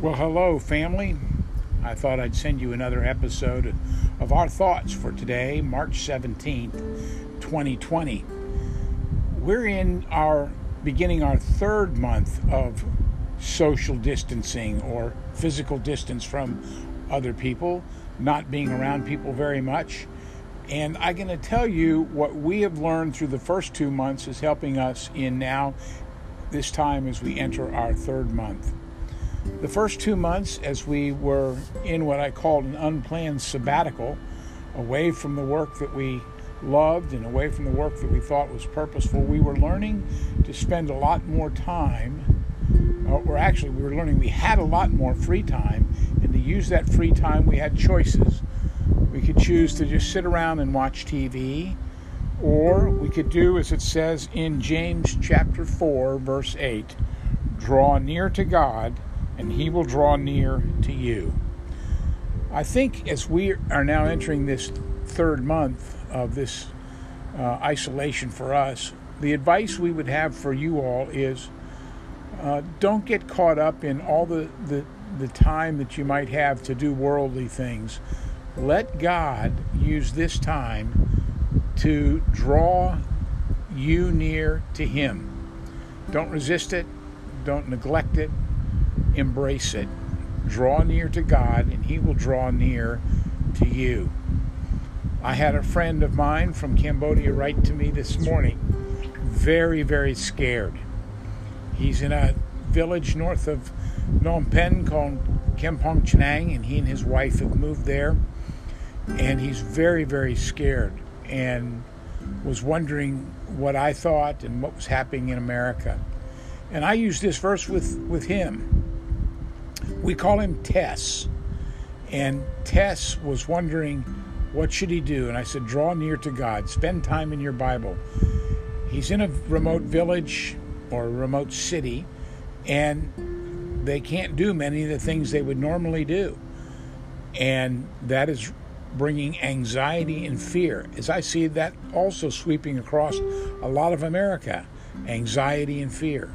Well, hello, family. I thought I'd send you another episode of our thoughts for today, March 17th, 2020. We're in our beginning our third month of social distancing or physical distance from other people, not being around people very much. And I'm going to tell you what we have learned through the first two months is helping us in now, this time as we enter our third month. The first two months, as we were in what I called an unplanned sabbatical, away from the work that we loved and away from the work that we thought was purposeful, we were learning to spend a lot more time, uh, or actually, we were learning we had a lot more free time, and to use that free time, we had choices. We could choose to just sit around and watch TV, or we could do as it says in James chapter 4, verse 8 draw near to God and he will draw near to you. I think as we are now entering this third month of this uh, isolation for us, the advice we would have for you all is uh, don't get caught up in all the, the, the time that you might have to do worldly things. Let God use this time to draw you near to Him. Don't resist it, don't neglect it, embrace it. Draw near to God, and He will draw near to you. I had a friend of mine from Cambodia write to me this morning, very, very scared. He's in a village north of Phnom Penh called Kampong Chhnang, and he and his wife have moved there. And he's very, very scared and was wondering what I thought and what was happening in America. And I used this verse with, with him we call him Tess. And Tess was wondering what should he do? And I said, draw near to God. Spend time in your Bible. He's in a remote village or a remote city, and they can't do many of the things they would normally do. And that is bringing anxiety and fear. As I see that also sweeping across a lot of America anxiety and fear.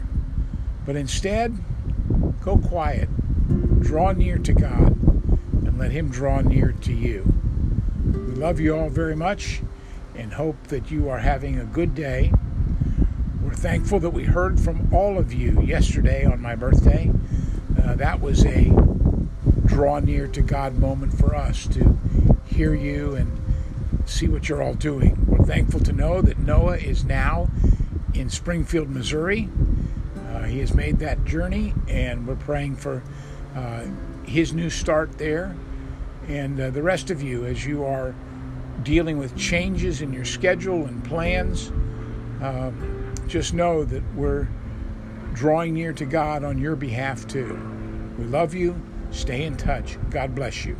But instead, go quiet Draw near to God and let Him draw near to you. We love you all very much and hope that you are having a good day. We're thankful that we heard from all of you yesterday on my birthday. Uh, that was a draw near to God moment for us to hear you and see what you're all doing. We're thankful to know that Noah is now in Springfield, Missouri. Uh, he has made that journey, and we're praying for his new start there, and uh, the rest of you as you are dealing with changes in your schedule and plans. Um, just know that we're drawing near to God on your behalf too. We love you. Stay in touch. God bless you.